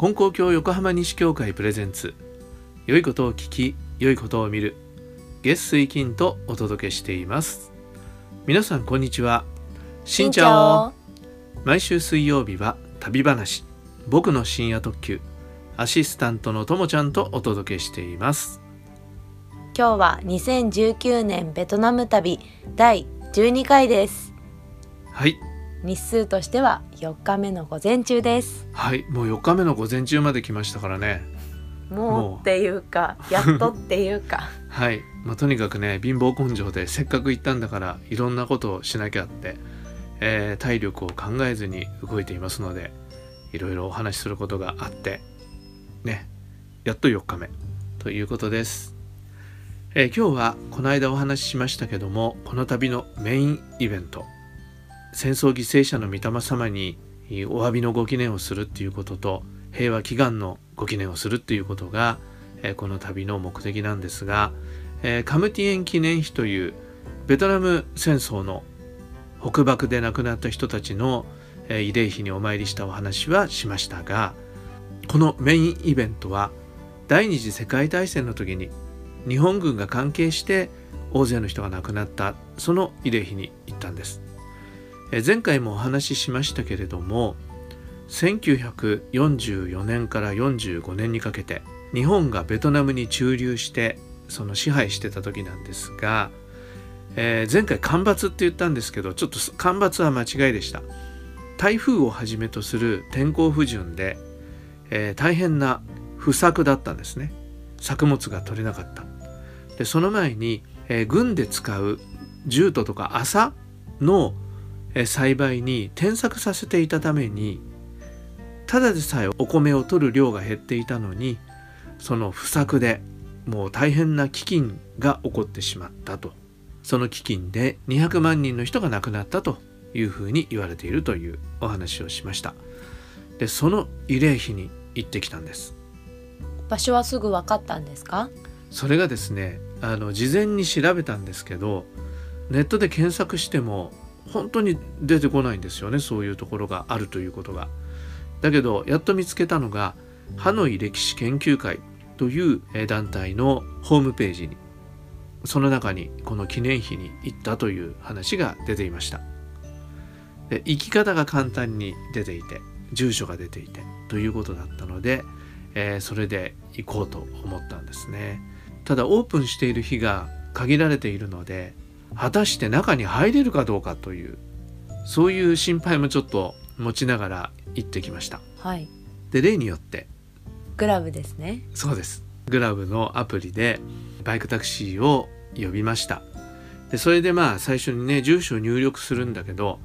金光教横浜西教会プレゼンツ。良いことを聞き良いことを見る。月水金とお届けしています。皆さんこんにちは。しんちゃお毎週水曜日は旅話。僕の深夜特急。アシスタントのともちゃんとお届けしています。今日は2019年ベトナム旅第12回です。はい日数としては4日目の午前中です。はいもう4日目の午前中まで来ましたからね。もうっていうかやっとっていうか。はい、まあ、とにかくね貧乏根性でせっかく行ったんだからいろんなことをしなきゃって、えー体力を考えずに動いていますのでいろいろお話しすることがあってねやっと4日目ということです、えー今日はこの間お話ししましたけどもこの旅のメインイベント戦争犠牲者の御霊様にお詫びのご記念をするっていうことと平和祈願のご記念をするっていうことが、この旅の目的なんですが、カムティエン記念碑というベトナム戦争の北爆で亡くなった人たちの、慰霊碑にお参りしたお話はしましたがこのメインイベントは第二次世界大戦の時に日本軍が関係して大勢の人が亡くなったその慰霊碑に行ったんです。え前回もお話ししましたけれども1944年から45年にかけて日本がベトナムに駐留してその支配してた時なんですが、えー前回干ばつって言ったんですけどちょっと干ばつは間違いでした。台風をはじめとする天候不順で、えー大変な不作だったんですね。作物が取れなかった。でその前に、えー軍で使うジュートとか麻の、栽培に転作させていたためにただでさえお米を取る量が減っていたのにその不作でもう大変な飢饉が起こってしまったと。その飢饉で200万人の人が亡くなったというふうに言われているというお話をしました。でその慰霊碑に行ってきたんです。場所はすぐ分かったんですか？それがですねあの事前に調べたんですけどネットで検索しても本当に出てこないんですよねそういうところがあるということが。だけどやっと見つけたのがハノイ歴史研究会という団体のホームページにその中にこの記念碑に行ったという話が出ていました。で行き方が簡単に出ていて住所が出ていてということだったので、えーそれで行こうと思ったんですね。ただオープンしている日が限られているので果たして中に入れるかどうかというそういう心配もちょっと持ちながら行ってきました。はい。で例によって。グラブですね。そうです。グラブのアプリでバイクタクシーを呼びました。でそれでまあ最初にね住所を入力するんだけど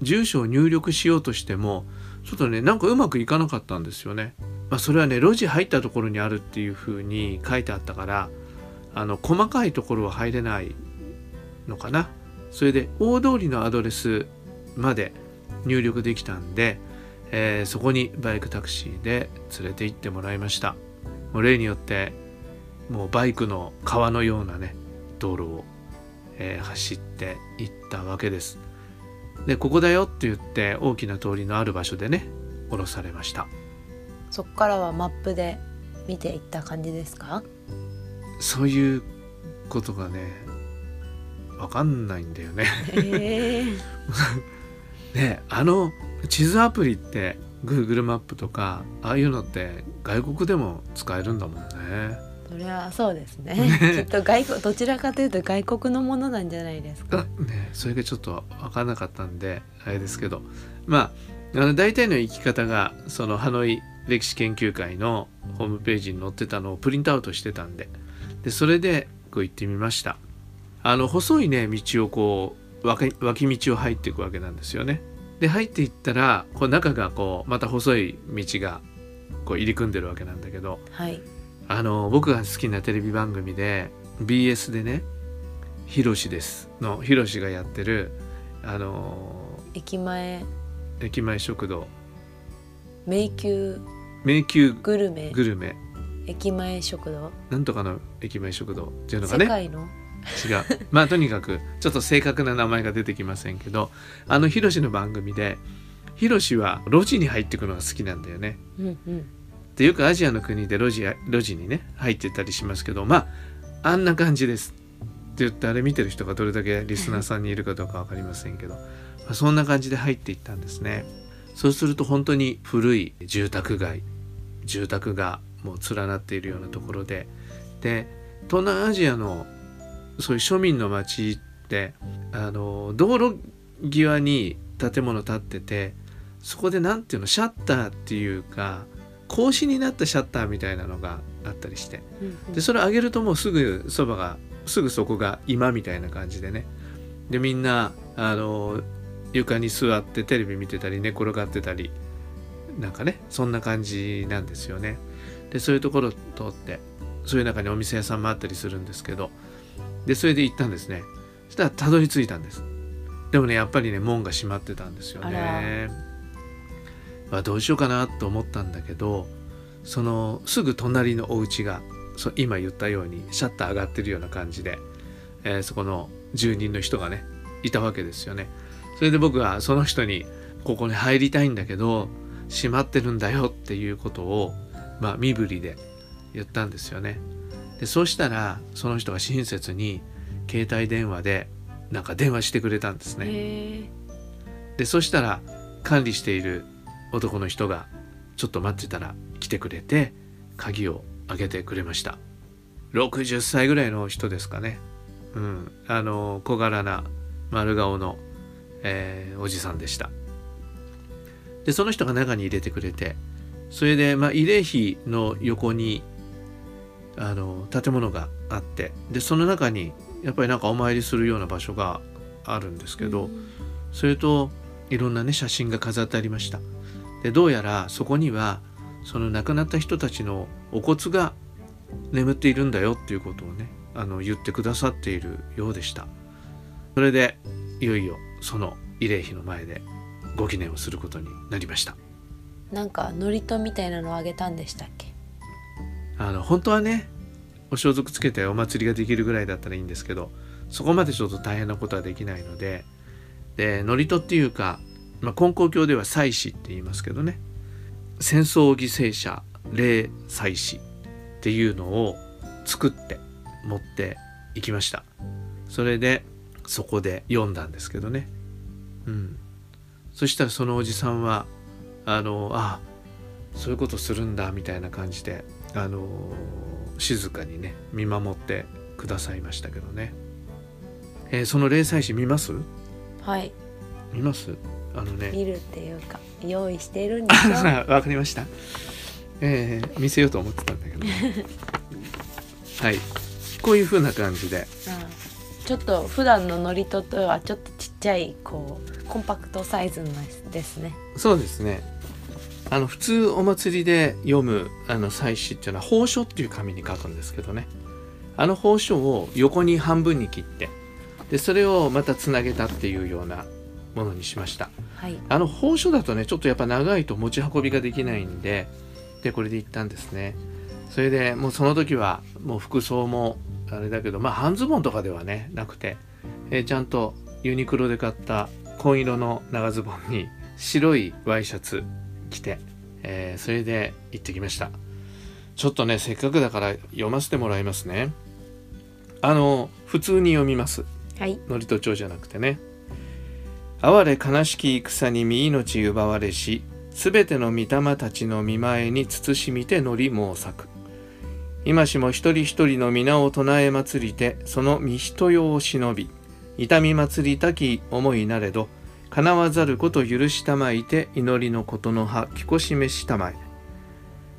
住所を入力しようとしてもちょっとねなんかうまくいかなかったんですよね、まあ、それはね路地入ったところにあるっていう風に書いてあったからあの細かいところは入れないのかな？それで大通りのアドレスまで入力できたんで、えーそこにバイクタクシーで連れて行ってもらいました。もう例によってもうバイクの川のようなね道路を、えー走って行ったわけです。でここだよって言って大きな通りのある場所でね降ろされました。そこからはマップで見ていった感じですか？そういうことがねわかんないんだよね。ええ ねあの地図アプリって Google マップとかああいうのって外国でも使えるんだもんね。それはそうですね。ね。きっと外国どちらかというと外国のものなんじゃないですあかねそれがちょっと分からなかったんであれですけど。まああの大体の行き方がそのハノイ歴史研究会のホームページに載ってたのをプリントアウトしてたんで。でそれでこう行ってみましたあの細いね道をこう脇脇道を入っていくわけなんですよね。で入っていったらこう中がこうまた細い道がこう入り組んでるわけなんだけどはい。あの僕が好きなテレビ番組で BS でね「ひろしです」のひろしがやってるあの駅前。駅前食堂。迷宮。迷宮。グルメ。グルメ。駅前食堂。なんとかの駅前食堂っていうのがね。世界の違う。まあとにかくちょっと正確な名前が出てきませんけどあのひろしの番組でひろしは路地に入っていくのが好きなんだよね。うんうん。でよくアジアの国で路地や路地にね入ってたりしますけどまああんな感じです。って言ってあれ見てる人がどれだけリスナーさんにいるかどうか分かりませんけど、まあ、そんな感じで入っていったんですね。そうすると本当に古い住宅街住宅がもう連なっているようなところでで東南アジアのそういう庶民の街ってあの道路際に建物建っててそこで何ていうのシャッターっていうか格子になったシャッターみたいなのがあったりして。でそれ上げるともうすぐそばがすぐそこが今みたいな感じでね。でみんなあの床に座ってテレビ見てたり寝転がってたりなんかねそんな感じなんですよね。でそういうところを通ってそういう中にお店屋さんもあったりするんですけどでそれで行ったんですね。そしたらたどり着いたんです。でもねやっぱりね門が閉まってたんですよね。まあ、どうしようかなと思ったんだけどそのすぐ隣のお家がそ今言ったようにシャッター上がってるような感じで、えー、そこの住人の人がねいたわけですよね。それで僕はその人にここに入りたいんだけど閉まってるんだよっていうことをまあ身振りで言ったんですよねでそうしたらその人が親切に携帯電話でなんか電話してくれたんですね。でそしたら管理している男の人がちょっと待ってたら来てくれて鍵を開けてくれました。60歳ぐらいの人ですかね。うん。あの小柄な丸顔の、えー、おじさんでした。でその人が中に入れてくれてそれで、まあ、慰霊碑の横にあの建物があってでその中にやっぱりなんかお参りするような場所があるんですけど、それといろんなね写真が飾ってありました。でどうやらそこにはその亡くなった人たちのお骨が眠っているんだよっていうことをねあの言ってくださっているようでした。それでいよいよその慰霊碑の前でご記念をすることになりました。なんか祝詞みたいなのをあげたんでしたっけ？あの本当はねお装束つけてお祭りができるぐらいだったらいいんですけどそこまでちょっと大変なことはできないのでで祝詞っていうかまあ、根高教では祭祀って言いますけどね戦争犠牲者霊祭祀っていうのを作って持っていきました。それでそこで読んだんですけどね。うん。そしたらそのおじさんはあのあそういうことするんだみたいな感じであの静かにね見守ってくださいましたけどね、えー、その霊祭祀見ます？はい。見ます？あのね。見るっていうか 用意してるんですよわかりました。えー、見せようと思ってたんだけど はい。こういう風な感じで、ちょっと普段の祝詞とはちょっとちっちゃいこうコンパクトサイズのですね。そうですねあの普通お祭りで読むあの祭祀っていうのは宝書っていう紙に書くんですけどね。あの宝書を横に半分に切ってでそれをまたつなげたっていうようなものにしました、はい、あの宝書だとねちょっとやっぱ長いと持ち運びができないんででこれで行ったんですね。それでもうその時はもう服装もあれだけどまあ半ズボンとかではねなくて、えー、ちゃんとユニクロで買った紺色の長ズボンに白いワイシャツ着て、えー、それで行ってきました。ちょっとねせっかくだから読ませてもらいますね。あの普通に読みます。はい。祝詞帳じゃなくてね。哀れ悲しき戦に身命奪われし、すべての御霊たちの見前に慎みて乗り申作。今しも一人一人の皆を唱え祭りて、その身人用を忍び、痛み祭りたき思いなれど、叶わざること許したまいて祈りのことの葉きこしめしたまえ。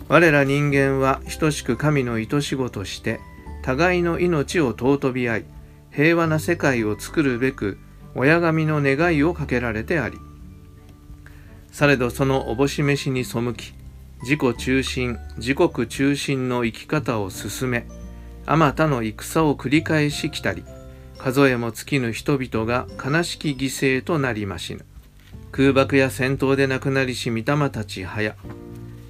我ら人間は等しく神の愛し子として、互いの命を尊び合い、平和な世界を作るべく親神の願いをかけられてありされどそのおぼし飯に背き自己中心自国中心の生き方を進めあまたの戦を繰り返し来たり数えも尽きぬ人々が悲しき犠牲となりましぬ。空爆や戦闘で亡くなりし御霊たち早。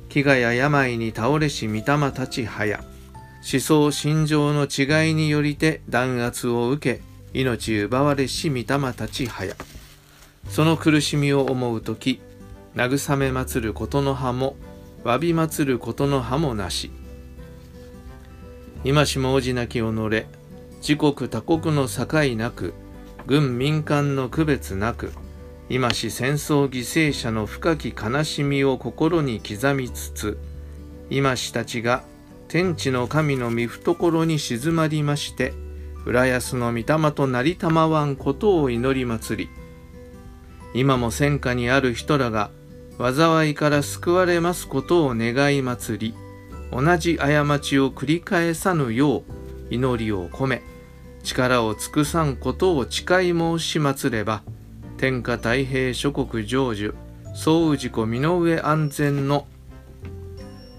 飢餓や病に倒れし御霊たち早。思想心情の違いによりて弾圧を受け命奪われし御霊たち早。その苦しみを思う時慰め祭ることの葉も詫び祭ることの葉もなし。今しも王子なき己自国他国の境なく軍民間の区別なく今し戦争犠牲者の深き悲しみを心に刻みつつ今したちが天地の神の御懐に静まりまして浦安の御霊となりたまわんことを祈り祭り今も戦火にある人らが災いから救われますことを願い祭り同じ過ちを繰り返さぬよう祈りを込め力を尽くさんことを誓い申し祭れば天下太平諸国成就総氏子身の上安全の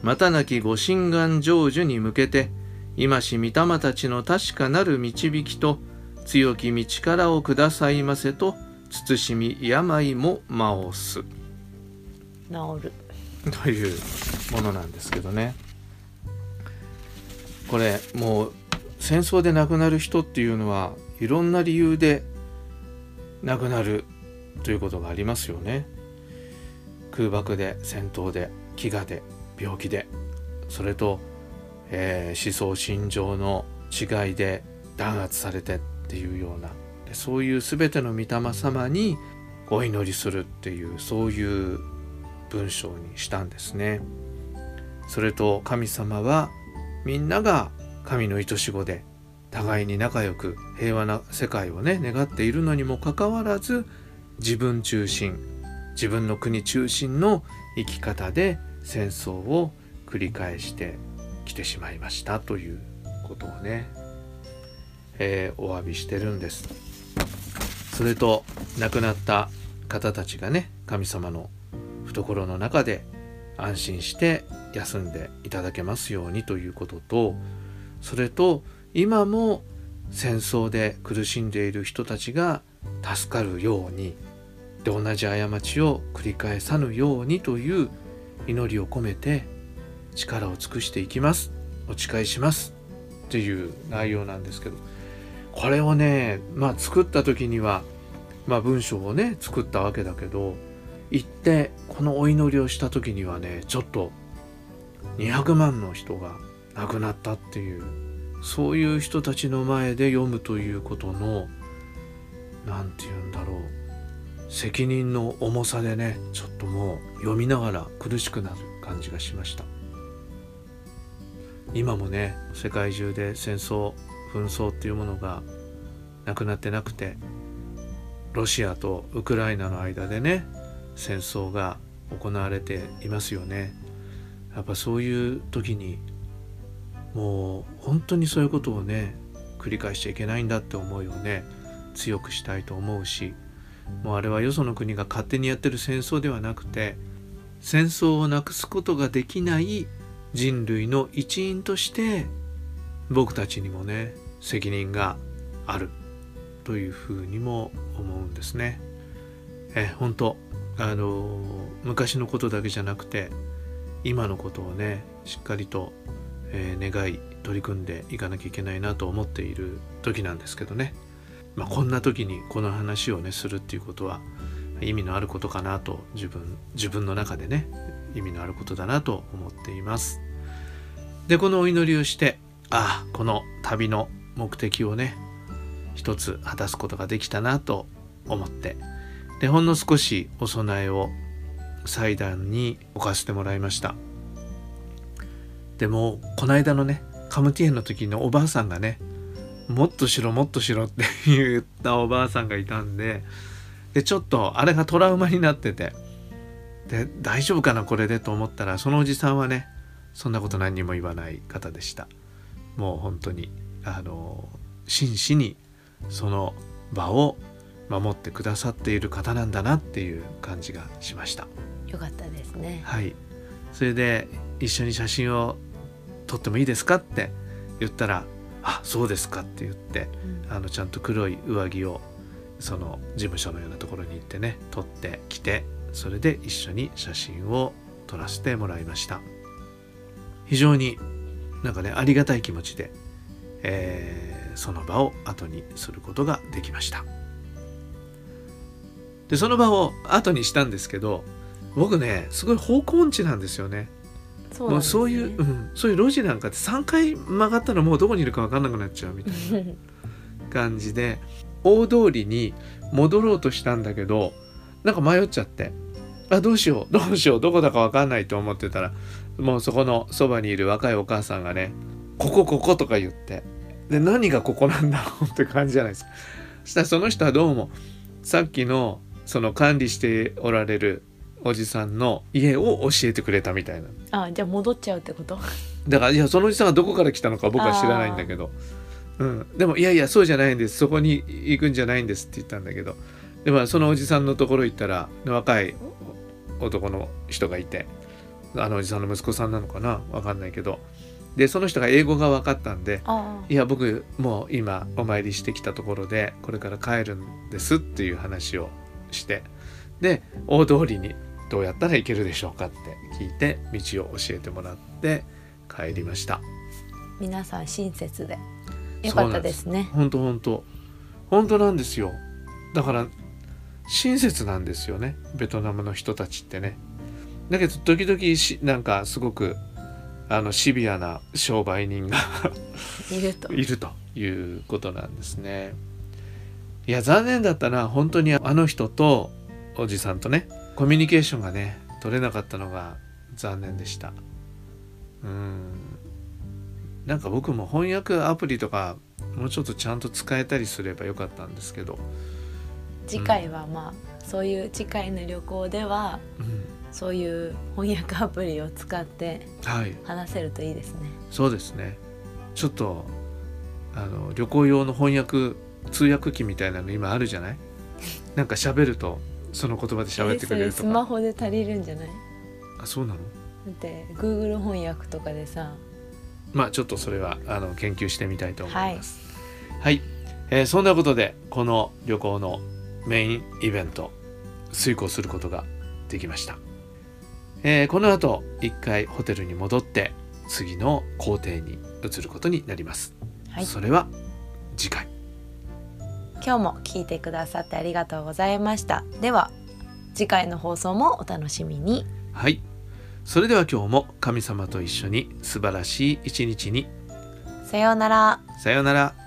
またなきご神願成就に向けて今し御霊たちの確かなる導きと強き道からをくださいませと慎み病も治す。治る。というものなんですけどね。これもう戦争で亡くなる人っていうのはいろんな理由で亡くなるということがありますよね空爆で戦闘で飢餓で病気でそれと、えー、思想心情の違いで弾圧されてっていうようなそういう全ての御霊様にお祈りするっていうそういう文章にしたんですね。それと神様はみんなが神の愛し子で互いに仲良く平和な世界をね願っているのにもかかわらず自分中心自分の国中心の生き方で戦争を繰り返してきてしまいましたということをね、えー、お詫びしてるんです。それと亡くなった方たちがね神様の懐の中で安心して休んでいただけますようにということとそれと今も戦争で苦しんでいる人たちが助かるようにで同じ過ちを繰り返さぬようにという祈りを込めて力を尽くしていきます。お誓いします。っていう内容なんですけど。これをねまあ作った時にはまあ文章をね作ったわけだけど行ってこのお祈りをした時にはねちょっと200万の人が亡くなったっていうそういう人たちの前で読むということの何て言うんだろう責任の重さでねちょっともう読みながら苦しくなる感じがしました。今もね世界中で戦争紛争っていうものがなくなってなくてロシアとウクライナの間でね戦争が行われていますよね。やっぱそういう時にもう本当にそういうことをね繰り返しちゃいけないんだって思いをね強くしたいと思うしもうあれはよその国が勝手にやってる戦争ではなくて戦争をなくすことができない人類の一員として僕たちにもね責任があるというふうにも思うんですね。え本当あの昔のことだけじゃなくて今のことをねしっかりと、えー、願い取り組んでいかなきゃいけないなと思っている時なんですけどね、まあ、こんな時にこの話をねするっていうことは意味のあることかなと自分自分の中でね意味のあることだなと思っています。でこのお祈りをしてああこの旅の目的をね一つ果たすことができたなと思って。でほんの少しお供えを祭壇に置かせてもらいました。でもこの間のねカムティエンの時のおばあさんがねもっとしろもっとしろって 言ったおばあさんがいたんででちょっとあれがトラウマになっててで大丈夫かなこれでと思ったらそのおじさんはねそんなこと何にも言わない方でした。もう本当にあの真摯にその場を守ってくださっている方なんだなっていう感じがしました。よかったですね。はいそれで一緒に写真を撮ってもいいですかって言ったらあそうですかって言って、うん、あのちゃんと黒い上着をその事務所のようなところに行ってね撮ってきてそれで一緒に写真を撮らせてもらいました。非常になんかねありがたい気持ちで、えー、その場を後にすることができました。でその場を後にしたんですけど僕ねすごい方向音痴なんですよね。そうもうそういう、うん、そういう路地なんかって3回曲がったらもうどこにいるか分かんなくなっちゃうみたいな 感じで大通りに戻ろうとしたんだけどなんか迷っちゃって。あどうしようどうしようどこだか分かんないと思ってたらもうそこのそばにいる若いお母さんがね「ここここ」とか言って。で何がここなんだろうって感じじゃないですか。そしたらその人はどうもさっきのその管理しておられるおじさんの家を教えてくれたみたいな。あじゃあ戻っちゃうってこと？だからいやそのおじさんがどこから来たのか僕は知らないんだけど、うん、でもいやいやそうじゃないんです。そこに行くんじゃないんですって言ったんだけど。でもそのおじさんのところ行ったら若い男の人がいてあのおじさんの息子さんなのかな？わかんないけど。でその人が英語が分かったんであいや僕もう今お参りしてきたところでこれから帰るんですっていう話をしてで大通りにどうやったら行けるでしょうかって聞いて道を教えてもらって帰りました。皆さん親切でよかったですね。本当本当。本当なんですよ。だから親切なんですよね。ベトナムの人たちってね。だけど時々しなんかすごくあのシビアな商売人が いると。いるということなんですね。いや残念だったな。本当にあの人とおじさんとねコミュニケーションがね取れなかったのが残念でした。うん。なんか僕も翻訳アプリとかもうちょっとちゃんと使えたりすればよかったんですけど、次回はまあそういう次回の旅行ではうん、そういう翻訳アプリを使ってはい。話せるといいですね。そうですね。ちょっとあの旅行用の翻訳通訳機みたいなの今あるじゃない？なんか喋るとその言葉で喋ってくれるとスマかホで足りるんじゃない？あそうなの？だって Google 翻訳とかでさまあちょっとそれはあの研究してみたいと思います。はい、えーそんなことでこの旅行のメインイベント遂行することができました。えーこの後一回ホテルに戻って次の工程に移ることになります。はいそれは次回。今日も聞いてくださってありがとうございましたでは次回の放送もお楽しみにはい。それでは今日も神様と一緒に素晴らしい一日にさようならさようなら。